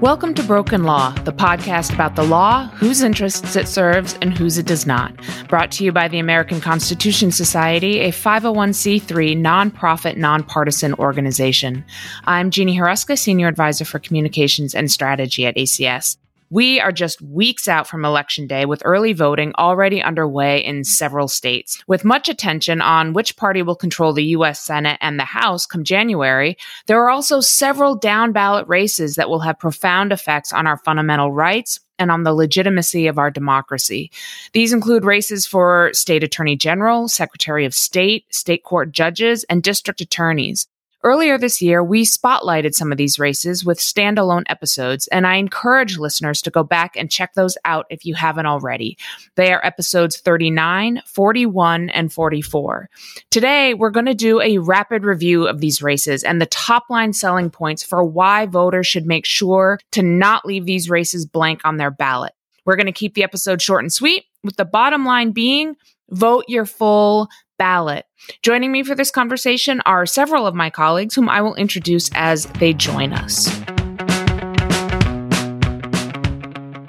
Welcome to Broken Law, the podcast about the law, whose interests it serves, and whose it does not. Brought to you by the American Constitution Society, a 501c3 nonprofit, nonpartisan organization. I'm Jeannie Hruska, Senior Advisor for Communications and Strategy at ACS. We are just weeks out from Election Day with early voting already underway in several states. With much attention on which party will control the U.S. Senate and the House come January, there are also several down ballot races that will have profound effects on our fundamental rights and on the legitimacy of our democracy. These include races for state attorney general, secretary of state, state court judges, and district attorneys. Earlier this year, we spotlighted some of these races with standalone episodes, and I encourage listeners to go back and check those out if you haven't already. They are episodes 39, 41, and 44. Today, we're going to do a rapid review of these races and the top line selling points for why voters should make sure to not leave these races blank on their ballot. We're going to keep the episode short and sweet, with the bottom line being vote your full ballot. Joining me for this conversation are several of my colleagues, whom I will introduce as they join us.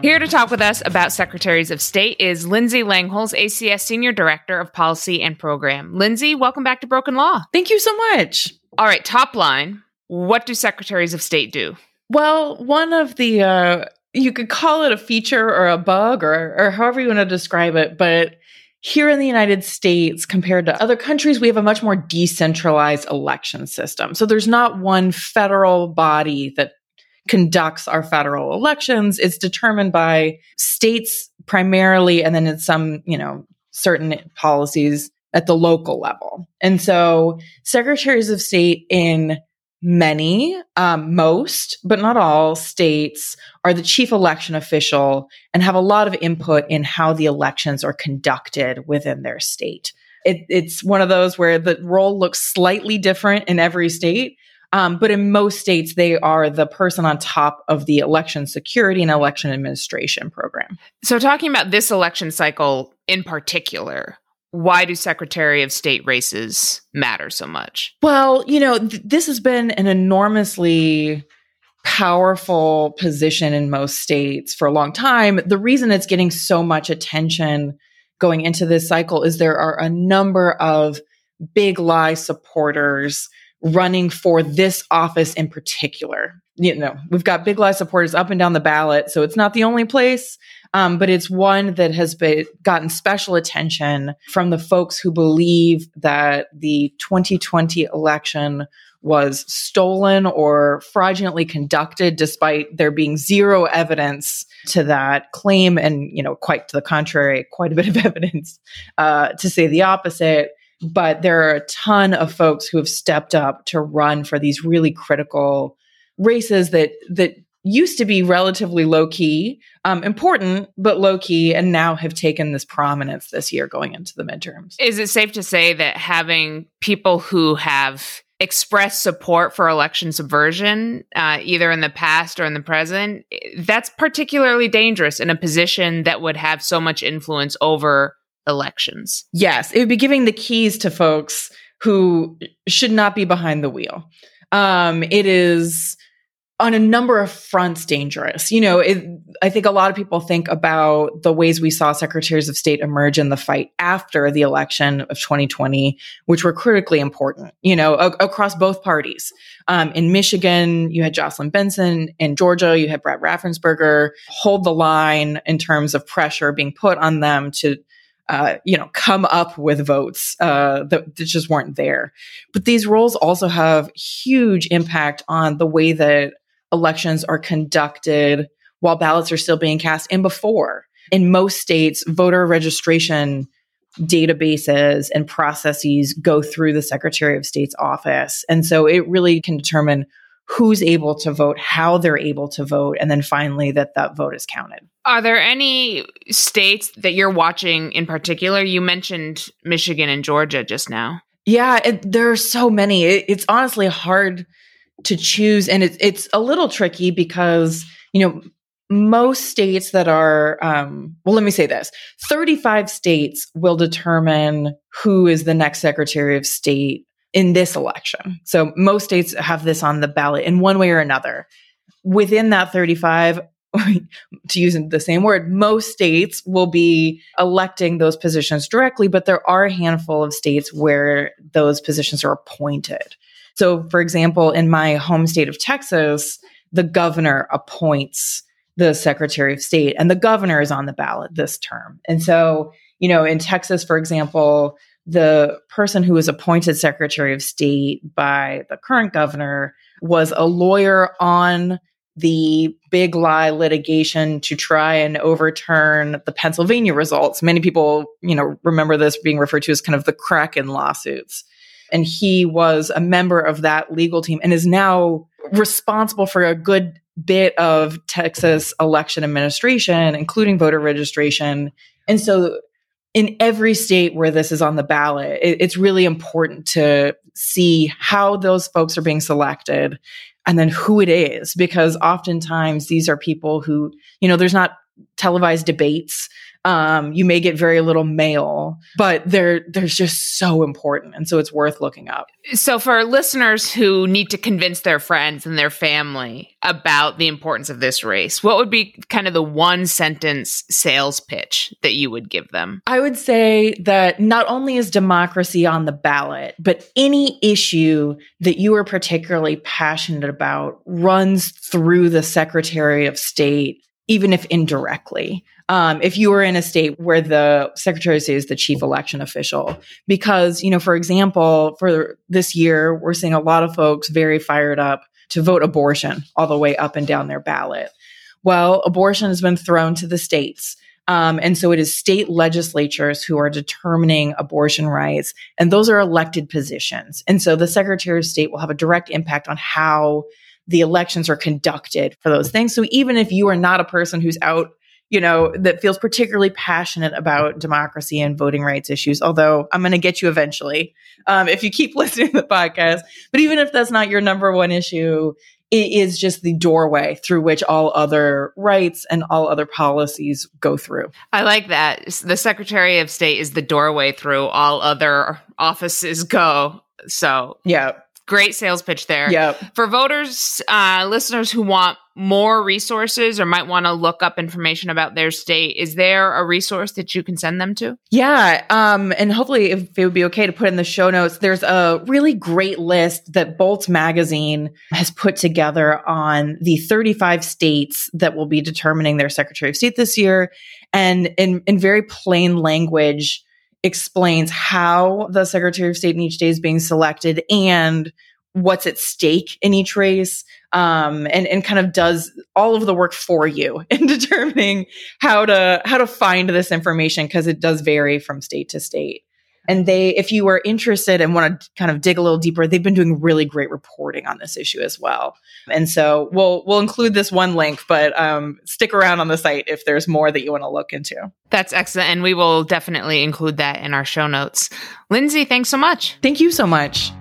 Here to talk with us about Secretaries of State is Lindsay Langholz, ACS Senior Director of Policy and Program. Lindsay, welcome back to Broken Law. Thank you so much. All right, top line. What do Secretaries of State do? Well, one of the, uh, you could call it a feature or a bug or, or however you want to describe it, but here in the United States, compared to other countries, we have a much more decentralized election system. So there's not one federal body that conducts our federal elections. It's determined by states primarily, and then in some, you know, certain policies at the local level. And so secretaries of state in many, um, most, but not all states are the chief election official and have a lot of input in how the elections are conducted within their state. It, it's one of those where the role looks slightly different in every state. Um, but in most states, they are the person on top of the election security and election administration program. So, talking about this election cycle in particular, why do Secretary of State races matter so much? Well, you know, th- this has been an enormously powerful position in most states for a long time. The reason it's getting so much attention going into this cycle is there are a number of big lie supporters running for this office in particular. You know, we've got big lie supporters up and down the ballot, so it's not the only place, um, but it's one that has been gotten special attention from the folks who believe that the 2020 election was stolen or fraudulently conducted despite there being zero evidence to that claim and you know quite to the contrary quite a bit of evidence uh, to say the opposite. But there are a ton of folks who have stepped up to run for these really critical races that that used to be relatively low key, um, important, but low key, and now have taken this prominence this year going into the midterms. Is it safe to say that having people who have expressed support for election subversion, uh, either in the past or in the present, that's particularly dangerous in a position that would have so much influence over elections? Yes, it would be giving the keys to folks who should not be behind the wheel. Um, it is on a number of fronts dangerous. You know, it, I think a lot of people think about the ways we saw secretaries of state emerge in the fight after the election of 2020, which were critically important, you know, a- across both parties. Um, in Michigan, you had Jocelyn Benson. In Georgia, you had Brad Raffensperger hold the line in terms of pressure being put on them to uh, you know, come up with votes uh, that, that just weren't there. But these roles also have huge impact on the way that elections are conducted while ballots are still being cast and before. In most states, voter registration databases and processes go through the Secretary of State's office. And so it really can determine who's able to vote, how they're able to vote, and then finally that that vote is counted. Are there any states that you're watching in particular? You mentioned Michigan and Georgia just now. Yeah, it, there are so many. It, it's honestly hard to choose, and it's it's a little tricky because you know most states that are um, well let me say this 35 states will determine who is the next secretary of state in this election so most states have this on the ballot in one way or another within that 35, to use the same word, most states will be electing those positions directly, but there are a handful of states where those positions are appointed. So, for example, in my home state of Texas, the governor appoints the secretary of state, and the governor is on the ballot this term. And so, you know, in Texas, for example, the person who was appointed secretary of state by the current governor was a lawyer on the big lie litigation to try and overturn the Pennsylvania results. Many people, you know, remember this being referred to as kind of the Kraken lawsuits. And he was a member of that legal team and is now responsible for a good bit of Texas election administration, including voter registration. And so in every state where this is on the ballot, it, it's really important to see how those folks are being selected and then who it is, because oftentimes these are people who, you know, there's not televised debates. Um, you may get very little mail, but they're they're just so important, and so it's worth looking up. So, for listeners who need to convince their friends and their family about the importance of this race, what would be kind of the one sentence sales pitch that you would give them? I would say that not only is democracy on the ballot, but any issue that you are particularly passionate about runs through the Secretary of State even if indirectly. Um, if you were in a state where the Secretary of State is the chief election official, because, you know, for example, for this year, we're seeing a lot of folks very fired up to vote abortion all the way up and down their ballot. Well, abortion has been thrown to the states. Um, and so it is state legislatures who are determining abortion rights, and those are elected positions. And so the Secretary of State will have a direct impact on how the elections are conducted for those things. So even if you are not a person who's out, you know, that feels particularly passionate about democracy and voting rights issues, although I'm going to get you eventually um, if you keep listening to the podcast. But even if that's not your number one issue, it is just the doorway through which all other rights and all other policies go through. I like that. The Secretary of State is the doorway through all other offices go. So, yeah. Great sales pitch there. Yep. For voters, uh, listeners who want more resources or might want to look up information about their state, is there a resource that you can send them to? Yeah. Um, and hopefully, if it would be okay to put in the show notes, there's a really great list that Bolts Magazine has put together on the 35 states that will be determining their Secretary of State this year. And in, in very plain language, explains how the Secretary of State in each day is being selected and what's at stake in each race um, and and kind of does all of the work for you in determining how to how to find this information because it does vary from state to state and they if you are interested and want to kind of dig a little deeper they've been doing really great reporting on this issue as well and so we'll we'll include this one link but um, stick around on the site if there's more that you want to look into that's excellent and we will definitely include that in our show notes lindsay thanks so much thank you so much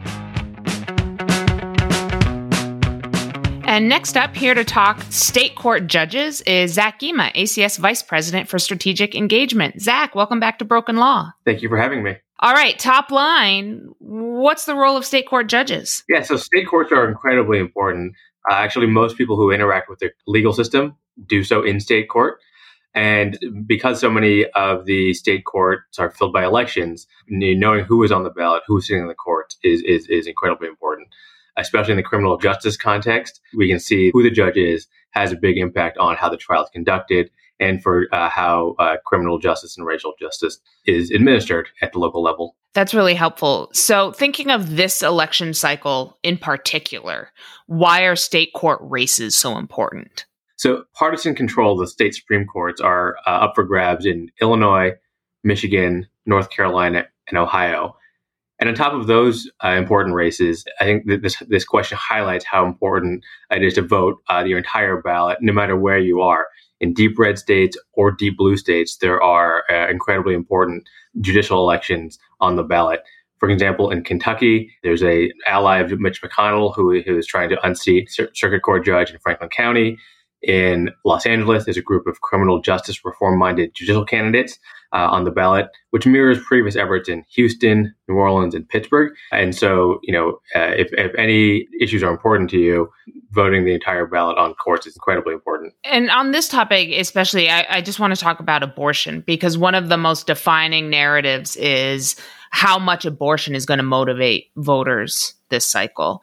And next up, here to talk state court judges is Zack Gima, ACS Vice President for Strategic Engagement. Zack, welcome back to Broken Law. Thank you for having me. All right, top line. What's the role of state court judges? Yeah, so state courts are incredibly important. Uh, actually, most people who interact with the legal system do so in state court. And because so many of the state courts are filled by elections, knowing who is on the ballot, who's sitting in the court is, is, is incredibly important especially in the criminal justice context. We can see who the judge is has a big impact on how the trial is conducted and for uh, how uh, criminal justice and racial justice is administered at the local level. That's really helpful. So, thinking of this election cycle in particular, why are state court races so important? So, partisan control of the state Supreme Courts are uh, up for grabs in Illinois, Michigan, North Carolina, and Ohio. And on top of those uh, important races, I think that this this question highlights how important it is to vote uh, your entire ballot, no matter where you are. In deep red states or deep blue states, there are uh, incredibly important judicial elections on the ballot. For example, in Kentucky, there's a ally of Mitch McConnell who, who is trying to unseat circuit court judge in Franklin County. In Los Angeles, there's a group of criminal justice reform minded judicial candidates uh, on the ballot, which mirrors previous efforts in Houston, New Orleans, and Pittsburgh. And so, you know, uh, if, if any issues are important to you, voting the entire ballot on courts is incredibly important. And on this topic, especially, I, I just want to talk about abortion because one of the most defining narratives is how much abortion is going to motivate voters this cycle.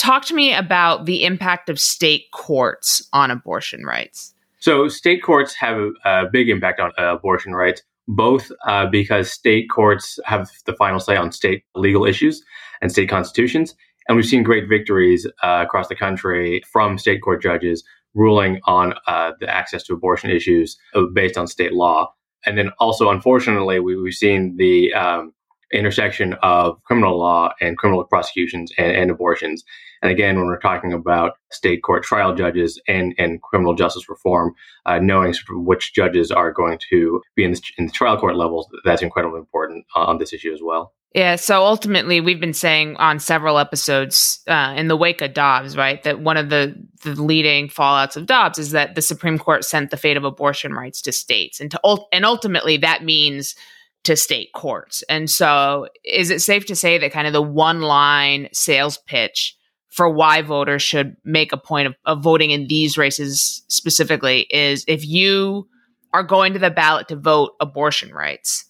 Talk to me about the impact of state courts on abortion rights. So, state courts have a, big impact on uh, abortion rights, both uh, because state courts have the final say on state legal issues and state constitutions. And we've seen great victories uh, across the country from state court judges ruling on uh, the access to abortion issues uh, based on state law. And then also, unfortunately, we, have seen the um, intersection of criminal law and criminal prosecutions and, and, abortions. And again, when we're talking about state court trial judges and, and criminal justice reform, uh, knowing sort of which judges are going to be in the, in the trial court levels, that's incredibly important on this issue as well. Yeah, so ultimately, we've been saying on several episodes uh, in the wake of Dobbs, right, that one of the, the leading fallouts of Dobbs is that the Supreme Court sent the fate of abortion rights to states, and to and ultimately that means to state courts. And so, is it safe to say that kind of the one line sales pitch for why voters should make a point of, of voting in these races specifically is if you are going to the ballot to vote abortion rights,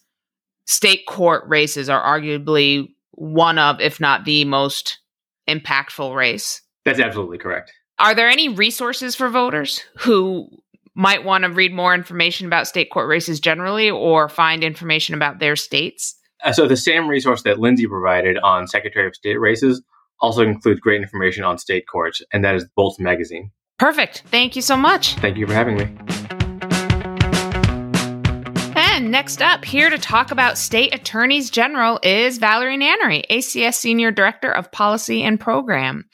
state court races are arguably one of, if not the most impactful race. That's absolutely correct. Are there any resources for voters who might want to read more information about state court races generally or find information about their states? Uh, so, the same resource that Lindsay provided on Secretary of State races also includes great information on state courts, and that is Bolts Magazine. Perfect. Thank you so much. Thank you for having me. And next up, here to talk about state attorneys general is Valerie Nannery, ACS Senior Director of Policy and Program.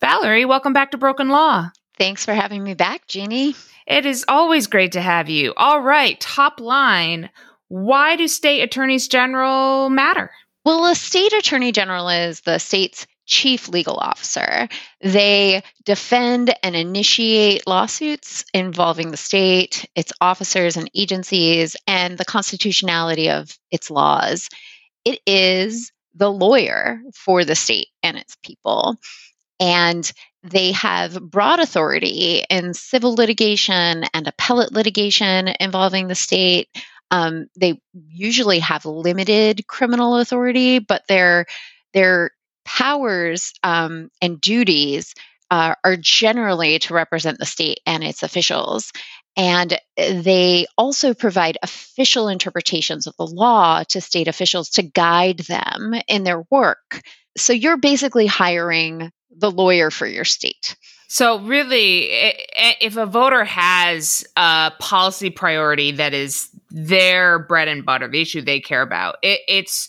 Valerie, welcome back to Broken Law. Thanks for having me back, Jeannie. It is always great to have you. All right, top line. Why do state attorneys general matter? Well, a state attorney general is the state's chief legal officer. They defend and initiate lawsuits involving the state, its officers and agencies, and the constitutionality of its laws. It is the lawyer for the state and its people. And they have broad authority in civil litigation and appellate litigation involving the state. Um, they usually have limited criminal authority, but they're they're powers um, and duties uh, are generally to represent the state and its officials. And they also provide official interpretations of the law to state officials to guide them in their work. So you're basically hiring the lawyer for your state. So, really, eh, eh, if a voter has a policy priority that is their bread and butter, the issue they care about, it, it's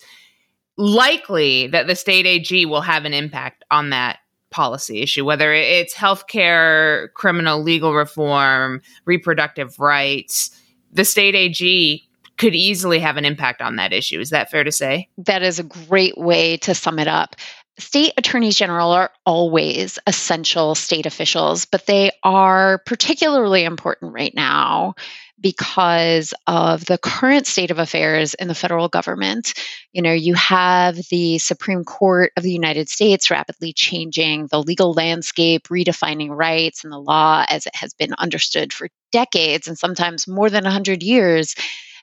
likely that the state AG will have an impact on that policy issue, whether it's healthcare, criminal legal reform, reproductive rights. The state AG could easily have an impact on that issue. Is that fair to say? That is a great way to sum it up. State attorneys general are always essential state officials, but they are particularly important right now because of the current state of affairs in the federal government. You know, you have the Supreme Court of the United States rapidly changing the legal landscape, redefining rights and the law as it has been understood for decades and sometimes more than 100 years.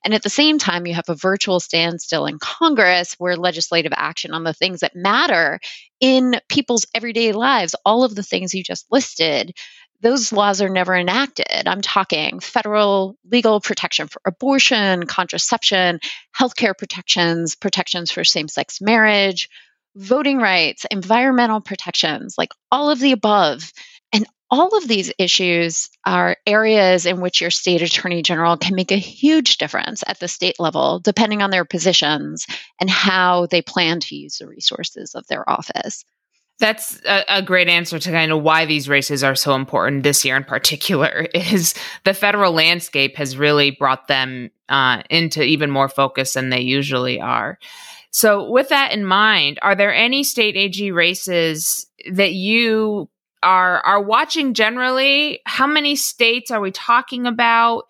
And at the same time, you have a virtual standstill in Congress where legislative action on the things that matter in people's everyday lives, all of the things you just listed, those laws are never enacted. I'm talking federal legal protection for abortion, contraception, healthcare protections, protections for same sex marriage, voting rights, environmental protections, like all of the above. All of these issues are areas in which your state attorney general can make a huge difference at the state level, depending on their positions and how they plan to use the resources of their office. That's a, a, great answer to kind of why these races are so important this year in particular is the federal landscape has really brought them uh, into even more focus than they usually are. So with that in mind, are there any state AG races that you are are watching generally? How many states are we talking about?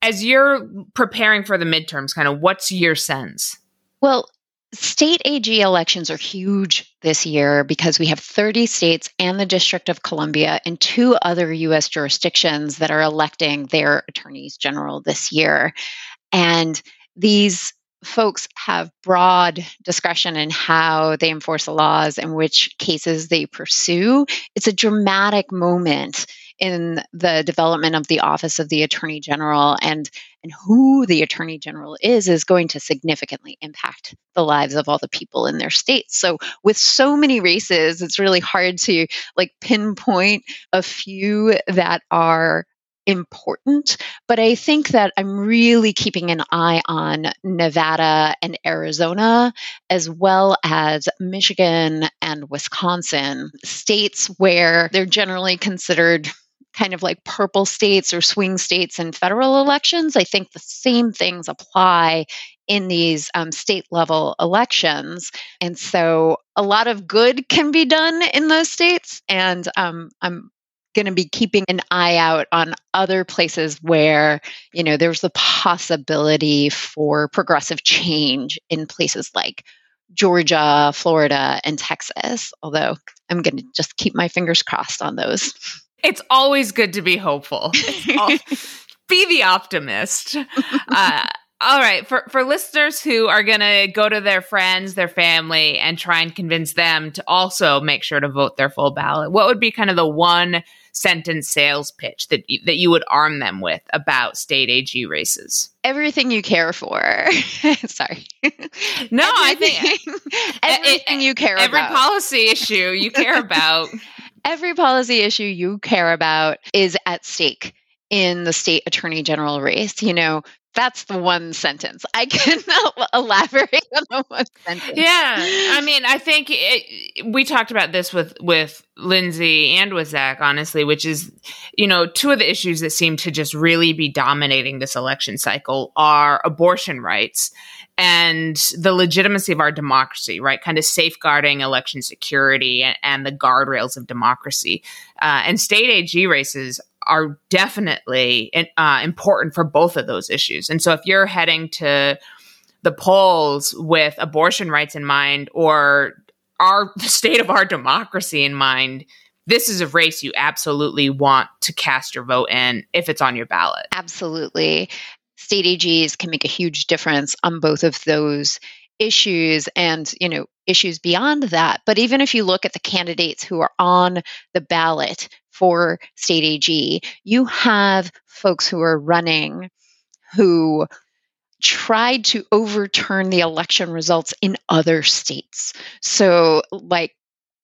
As you're preparing for the midterms, kind of what's your sense? Well, State AG elections are huge this year because we have 30 states and the District of Columbia and two other US jurisdictions that are electing their attorneys general this year. And these folks have broad discretion in how they enforce the laws and which cases they pursue. It's a dramatic moment in the development of the office of the attorney general and and who the attorney general is is going to significantly impact the lives of all the people in their states so with so many races it's really hard to like pinpoint a few that are important. But I think that I'm really keeping an eye on Nevada and Arizona, as well as Michigan and Wisconsin, states where they're generally considered kind of like purple states or swing states in federal elections. I think the same things apply in these um, state level elections. And so a lot of good can be done in those states. And um, I'm going to be keeping an eye out on other places where, you know, there's the possibility for progressive change in places like Georgia, Florida, and Texas. Although I'm going to just keep my fingers crossed on those. It's always good to be hopeful. be the optimist. Uh, all right, for for listeners who are going to go to their friends, their family and try and convince them to also make sure to vote their full ballot. What would be kind of the one sentence sales pitch that that you would arm them with about state AG races? Everything you care for. Sorry. No, I think everything it, eh, eh, you care every about. Every policy issue you care about. every policy issue you care about is at stake in the state attorney general race. You know, that's the one sentence. I can elaborate on the one sentence. Yeah, I mean, I think it, we talked about this with with Lindsay and with Zack, honestly, which is, you know, two of the issues that seem to just really be dominating this election cycle are abortion rights and the legitimacy of our democracy, right? Kind of safeguarding election security and, and the guardrails of democracy. Uh, and state AG races are definitely uh, important for both of those issues. And so if you're heading to the polls with abortion rights in mind or our the state of our democracy in mind, this is a race you absolutely want to cast your vote in if it's on your ballot. Absolutely. State AGs can make a huge difference on both of those issues and, you know, issues beyond that. But even if you look at the candidates who are on the ballot for state AG, you have folks who are running who tried to overturn the election results in other states. So, like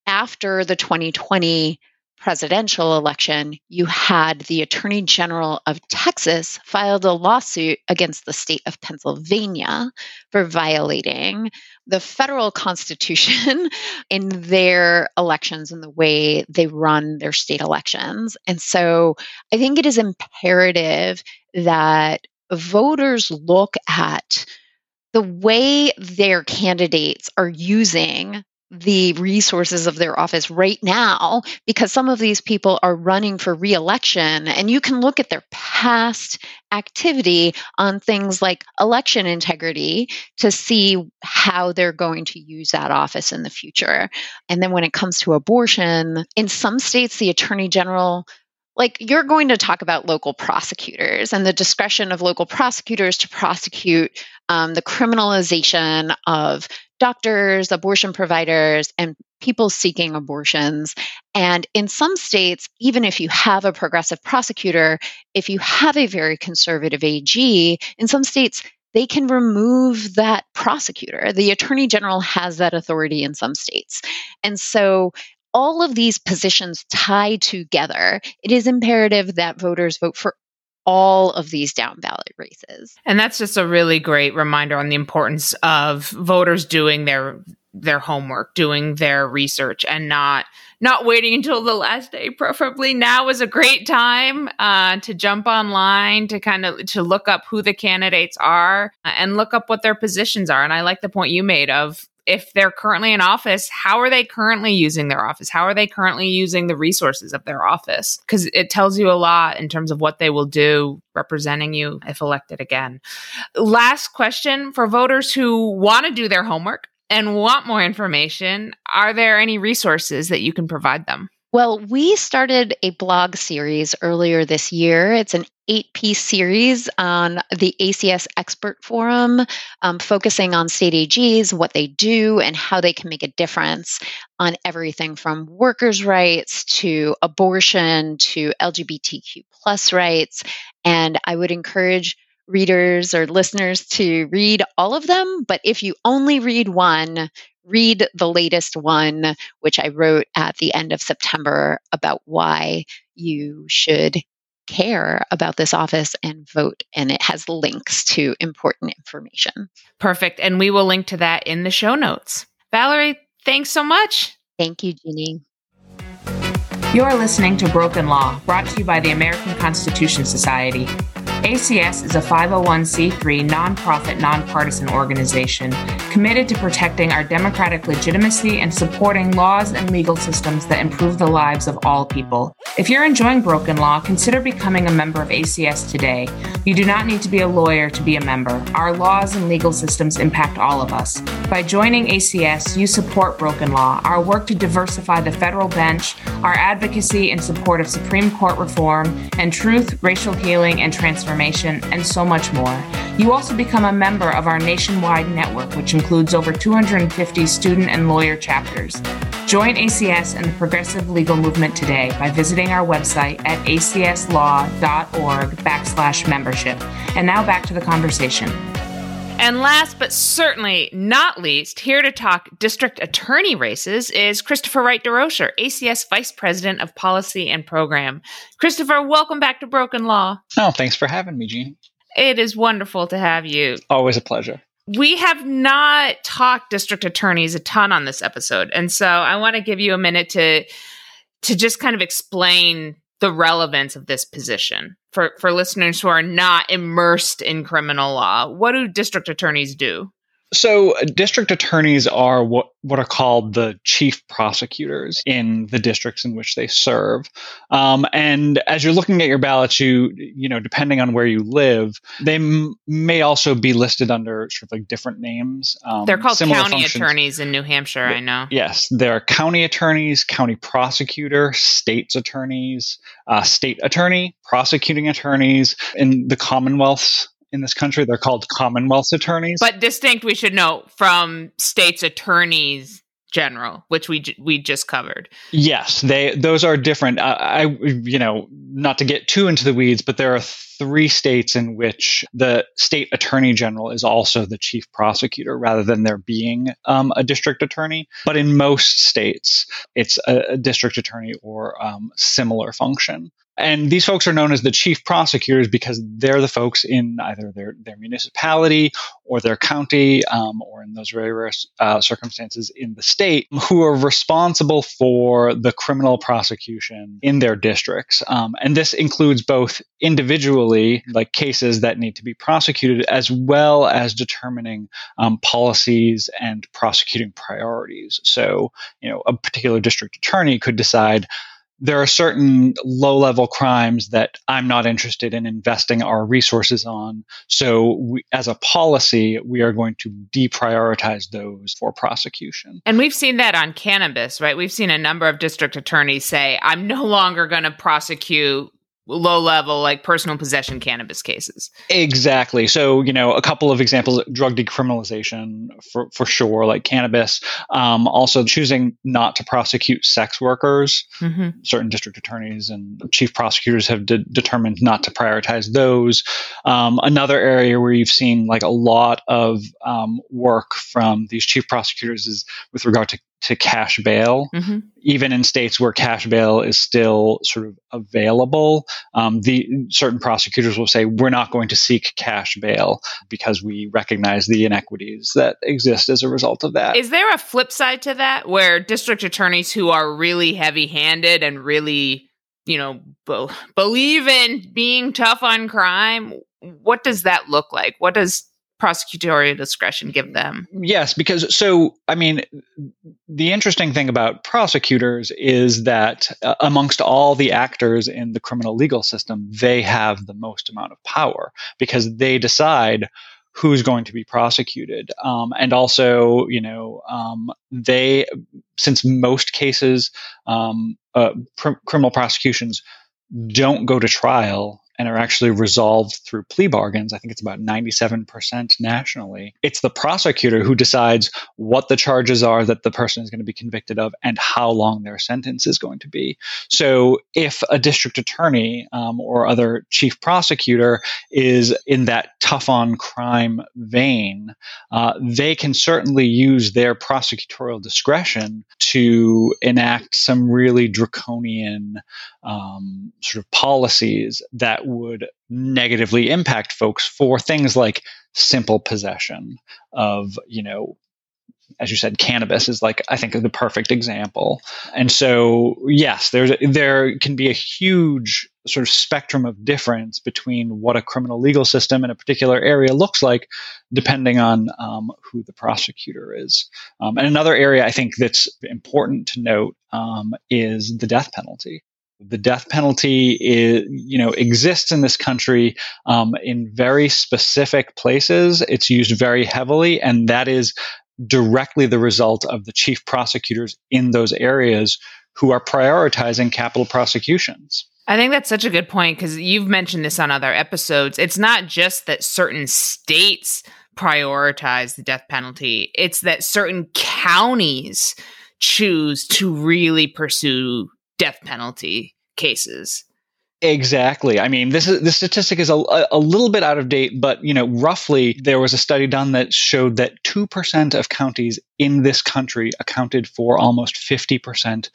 after the 2020 presidential election, you had the Attorney General of Texas filed a lawsuit against the state of Pennsylvania for violating the federal constitution in their elections and the way they run their state elections. And so I think it is imperative that voters look at the way their candidates are using the resources of their office right now because some of these people are running for reelection. And you can look at their past activity on things like election integrity to see how they're going to use that office in the future. And then when it comes to abortion in some states the attorney general like you're going to talk about local prosecutors and the discretion of local prosecutors to prosecute um, the criminalization of doctors, abortion providers, and people seeking abortions. And in some states, even if you have a progressive prosecutor, if you have a very conservative AG, in some states, they can remove that prosecutor. The attorney general has that authority in some states. And so all of these positions tie together, it is imperative that voters vote for all of these down ballot races. And that's just a really great reminder on the importance of voters doing their their homework, doing their research and not not waiting until the last day. Preferably now is a great time uh, to jump online to kind of to look up who the candidates are and look up what their positions are. And I like the point you made of if they're currently in office, how are they currently using their office? How are they currently using the resources of their office? Because it tells you a lot in terms of what they will do representing you if elected again. Last question for voters who want to do their homework and want more information, are there any resources that you can provide them? Well, we started a blog series earlier this year. It's an eight piece series on the ACS Expert Forum, um, focusing on state AGs, what they do, and how they can make a difference on everything from workers' rights to abortion to LGBTQ plus rights. And I would encourage readers or listeners to read all of them. But if you only read one, read the latest one, which I wrote at the end of September about why you should care about this office and vote. And it has links to important information. Perfect. And we will link to that in the show notes. Valerie, thanks so much. Thank you, Jeannie. You're listening to Broken Law, brought to you by the American Constitution Society. ACS is a 501c3 nonprofit, nonpartisan organization committed to protecting our democratic legitimacy and supporting laws and legal systems that improve the lives of all people. If you're enjoying Broken Law, consider becoming a member of ACS today. You do not need to be a lawyer to be a member. Our laws and legal systems impact all of us. By joining ACS, you support Broken Law, our work to diversify the federal bench, our advocacy in support of Supreme Court reform, and truth, racial healing, and transformation, and so much more. You also become a member of our nationwide network, which includes over 250 student and lawyer chapters. Join ACS and the progressive legal movement today by visiting our website at acslaw.org backslash membership. And now back to the conversation. And last but certainly not least, here to talk district attorney races is Christopher Wright Durocher, ACS Vice President of Policy and Program. Christopher, welcome back to Broken Law. Oh, thanks for having me, Jean. It is wonderful to have you. Always a pleasure. We have not talked district attorneys a ton on this episode, and so I want to give you a minute to to just kind of explain the relevance of this position for for listeners who are not immersed in criminal law. What do district attorneys do? So, district attorneys are what, what are called the chief prosecutors in the districts in which they serve. Um, and as you're looking at your ballots, you you know, depending on where you live, they m- may also be listed under sort of like different names. Um, They're called county functions. attorneys in New Hampshire. I know. Yes, there are county attorneys, county prosecutor, state's attorneys, uh, state attorney, prosecuting attorneys in the Commonwealth's in this country. They're called Commonwealth's attorneys. But distinct, we should note, from states' attorneys general, which we we just covered. Yes, they those are different. I, I, you know not to get too into the weeds, but there are three states in which the state attorney general is also the chief prosecutor rather than there being um, a district attorney. But in most states, it's a, a district attorney or um, similar function. And these folks are known as the chief prosecutors because they're the folks in either their, their municipality or their county, um, or in those very rare uh, circumstances in the state, who are responsible for the criminal prosecution in their districts. Um, and this includes both individually, like cases that need to be prosecuted, as well as determining um, policies and prosecuting priorities. So, you know, a particular district attorney could decide there are certain low level crimes that I'm not interested in investing our resources on. So, we, as a policy, we are going to deprioritize those for prosecution. And we've seen that on cannabis, right? We've seen a number of district attorneys say, I'm no longer going to prosecute low level like personal possession cannabis cases. Exactly. So you know a couple of examples drug decriminalization for, for sure like cannabis um, also choosing not to prosecute sex workers. Mm-hmm. certain district attorneys and chief prosecutors have de- determined not to prioritize those. Um, another area where you've seen like a lot of um, work from these chief prosecutors is with regard to to cash bail, mm-hmm. even in states where cash bail is still sort of available. Um, the certain prosecutors will say we're not going to seek cash bail because we recognize the inequities that exist as a result of that. Is there a flip side to that where district attorneys who are really heavy-handed and really, you know, be- believe in being tough on crime? What does that look like? What does prosecutorial discretion give them? Yes, because so, I mean, the interesting thing about prosecutors is that uh, amongst all the actors in the criminal legal system, they have the most amount of power because they decide who's going to be prosecuted. Um, and also, you know, um, they, since most cases, um, uh, pr- criminal prosecutions don't go to trial and are actually resolved through plea bargains. I think it's about 97% nationally. It's the prosecutor who decides what the charges are that the person is going to be convicted of and how long their sentence is going to be. So if a district attorney um, or other chief prosecutor is in that tough on crime vein, uh, they can certainly use their prosecutorial discretion to enact some really draconian um, sort of policies that would negatively impact folks for things like simple possession of, you know, as you said, cannabis is like I think the perfect example. And so, yes, there's there can be a huge sort of spectrum of difference between what a criminal legal system in a particular area looks like, depending on um, who the prosecutor is. Um, and another area I think that's important to note um, is the death penalty the death penalty is, you know, exists in this country um, in very specific places. It's used very heavily, and that is directly the result of the chief prosecutors in those areas who are prioritizing capital prosecutions. I think that's such a good point because you've mentioned this on other episodes. It's not just that certain states prioritize the death penalty, it's that certain counties choose to really pursue death penalty cases. Exactly. I mean, this is the statistic is a, a little bit out of date, but you know, roughly there was a study done that showed that two percent of counties in this country accounted for almost fifty percent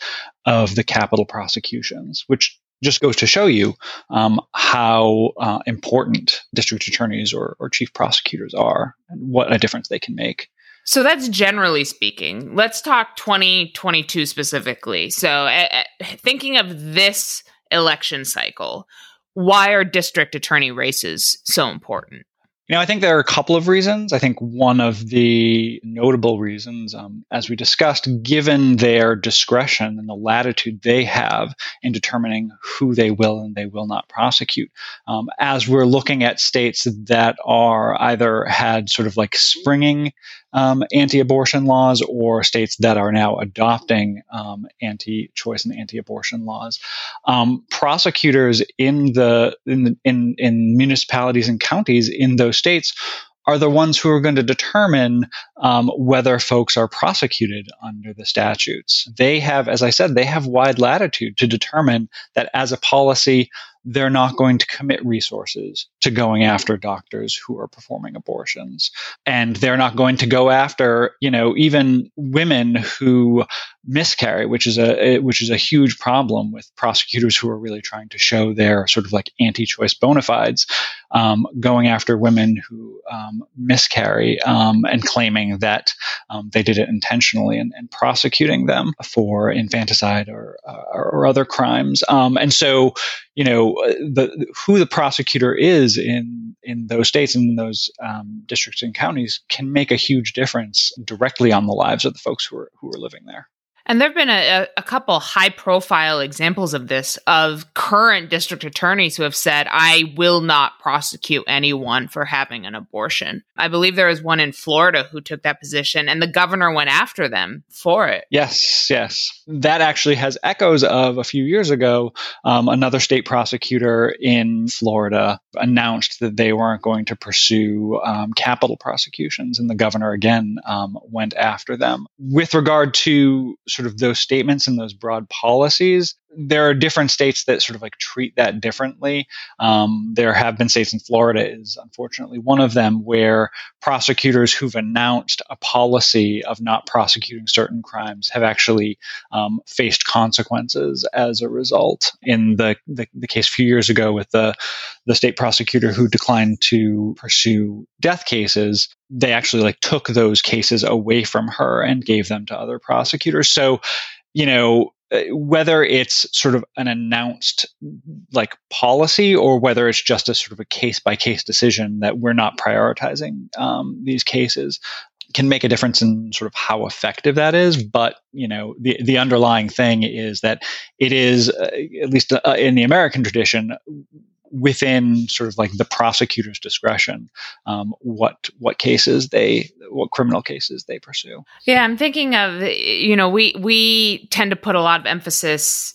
of the capital prosecutions, which just goes to show you um, how uh, important district attorneys or, or chief prosecutors are and what a difference they can make. So that's generally speaking. Let's talk 2022 specifically. So, uh, thinking of this election cycle, why are district attorney races so important? You know, I think there are a couple of reasons. I think one of the notable reasons, um, as we discussed, given their discretion and the latitude they have in determining who they will and they will not prosecute, um, as we're looking at states that are either had sort of like springing um, anti-abortion laws or states that are now adopting um, anti-choice and anti-abortion laws. Um, prosecutors in the, in in in municipalities and counties in those states are the ones who are going to determine um, whether folks are prosecuted under the statutes. They have, as I said, they have wide latitude to determine that as a policy, they're not going to commit resources to going after doctors who are performing abortions. And they're not going to go after, you know, even women who miscarry, which is a which is a huge problem with prosecutors who are really trying to show their sort of like anti-choice bona fides, um, going after women who um, miscarry um, and claiming that um, they did it intentionally and, and, prosecuting them for infanticide or, uh, or other crimes. Um, and so, you know, the who the prosecutor is in in those states and in those um, districts and counties can make a huge difference directly on the lives of the folks who are who are living there. And there have been a, a couple high profile examples of this of current district attorneys who have said, I will not prosecute anyone for having an abortion. I believe there was one in Florida who took that position and the governor went after them for it. Yes, yes. That actually has echoes of a few years ago. Um, another state prosecutor in Florida announced that they weren't going to pursue um, capital prosecutions, and the governor again um, went after them. With regard to sort of those statements and those broad policies, there are different states that sort of like treat that differently. Um, there have been states in Florida is unfortunately one of them where prosecutors who've announced a policy of not prosecuting certain crimes have actually um, faced consequences as a result. In the, the, the case a few years ago with the the state prosecutor who declined to pursue death cases, they actually like took those cases away from her and gave them to other prosecutors. So you know, whether it's sort of an announced like policy or whether it's just a sort of a case by case decision that we're not prioritizing um, these cases can make a difference in sort of how effective that is. But you know, the the underlying thing is that it is uh, at least uh, in the American tradition within sort of like the prosecutor's discretion um, what what cases they what criminal cases they pursue. Yeah, I'm thinking of you know we we tend to put a lot of emphasis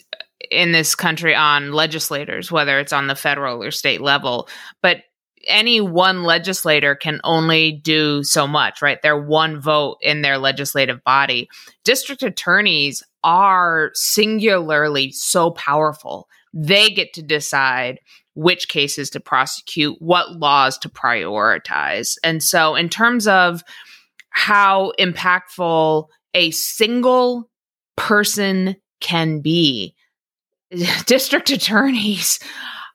in this country on legislators, whether it's on the federal or state level, but any one legislator can only do so much, right? They're one vote in their legislative body. District attorneys are singularly so powerful. They get to decide which cases to prosecute, what laws to prioritize. And so, in terms of how impactful a single person can be, district attorneys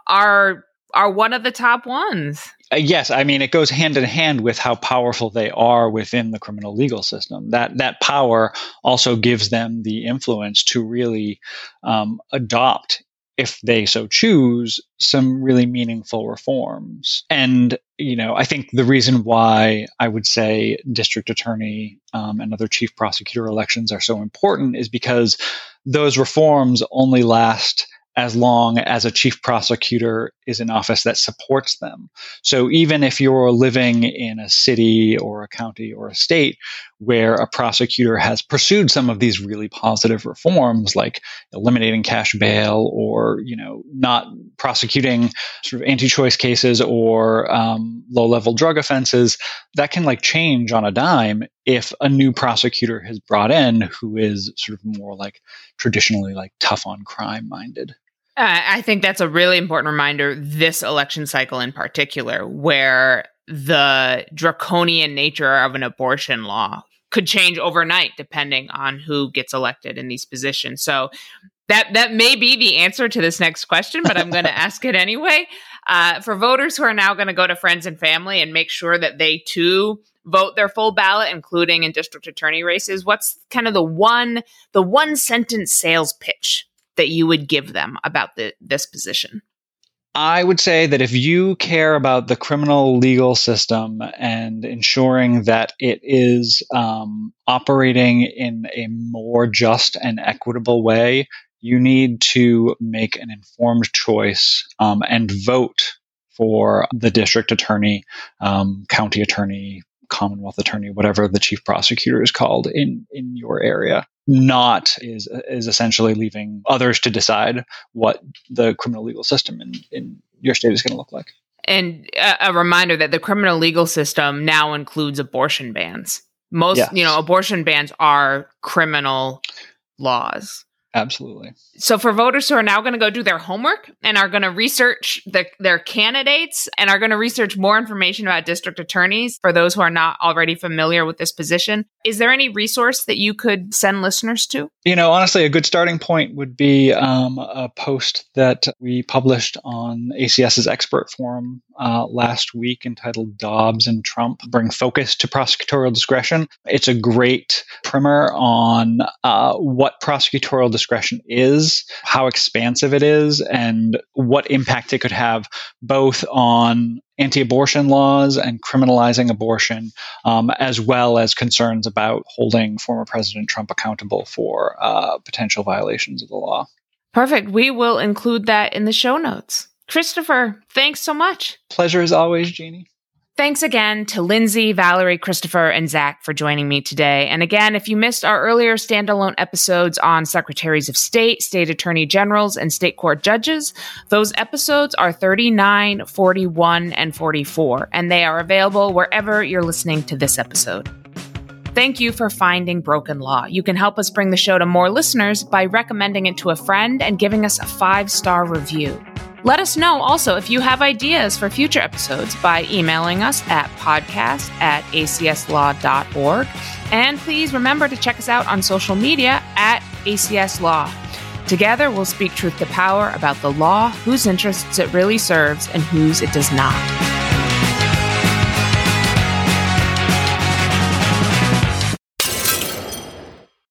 are are one of the top ones. Uh, yes, I mean it goes hand in hand with how powerful they are within the criminal legal system. That that power also gives them the influence to really um, adopt, if they so choose, some really meaningful reforms. And you know, I think the reason why I would say district attorney um, and other chief prosecutor elections are so important is because those reforms only last as long as a chief prosecutor is in office that supports them. So even if you're living in a city or a county or a state where a prosecutor has pursued some of these really positive reforms like eliminating cash bail or you know not prosecuting sort of anti-choice cases or um, low-level drug offenses that can like change on a dime if a new prosecutor has brought in who is sort of more like traditionally like tough on crime minded I think that's a really important reminder this election cycle in particular, where the draconian nature of an abortion law could change overnight depending on who gets elected in these positions. So that that may be the answer to this next question, but I'm going to ask it anyway. Uh, for voters who are now going to go to friends and family and make sure that they too vote their full ballot, including in district attorney races, what's kind of the one the one sentence sales pitch that you would give them about the, this position? I would say that if you care about the criminal legal system and ensuring that it is um, operating in a more just and equitable way, you need to make an informed choice um, and vote for the district attorney, um, county attorney, Commonwealth attorney, whatever the chief prosecutor is called in in your area. Not is is essentially leaving others to decide what the criminal legal system in, in your state is going to look like. And a, a reminder that the criminal legal system now includes abortion bans. Most, yes. you know, abortion bans are criminal laws. Absolutely. So, for voters who are now going to go do their homework and are going to research the, their candidates and are going to research more information about district attorneys, for those who are not already familiar with this position, is there any resource that you could send listeners to? You know, honestly, a good starting point would be um, a post that we published on ACS's expert forum uh, last week entitled Dobbs and Trump Bring Focus to Prosecutorial Discretion. It's a great primer on uh, what prosecutorial discretion is, how expansive it is, and what impact it could have both on anti abortion laws and criminalizing abortion, um, as well as concerns about holding former President Trump accountable for uh, potential violations of the law. Perfect. We will include that in the show notes. Christopher, thanks so much. Pleasure as always, Jeannie. Thanks again to Lindsay, Valerie, Christopher, and Zack for joining me today. And again, if you missed our earlier standalone episodes on secretaries of state, state attorney generals, and state court judges, those episodes are 39, 41, and 44, and they are available wherever you're listening to this episode. Thank you for finding Broken Law. You can help us bring the show to more listeners by recommending it to a friend and giving us a five star review. Let us know also if you have ideas for future episodes by emailing us at podcast at acslaw.org. And please remember to check us out on social media at ACS Law. Together, we'll speak truth to power about the law, whose interests it really serves, and whose it does not.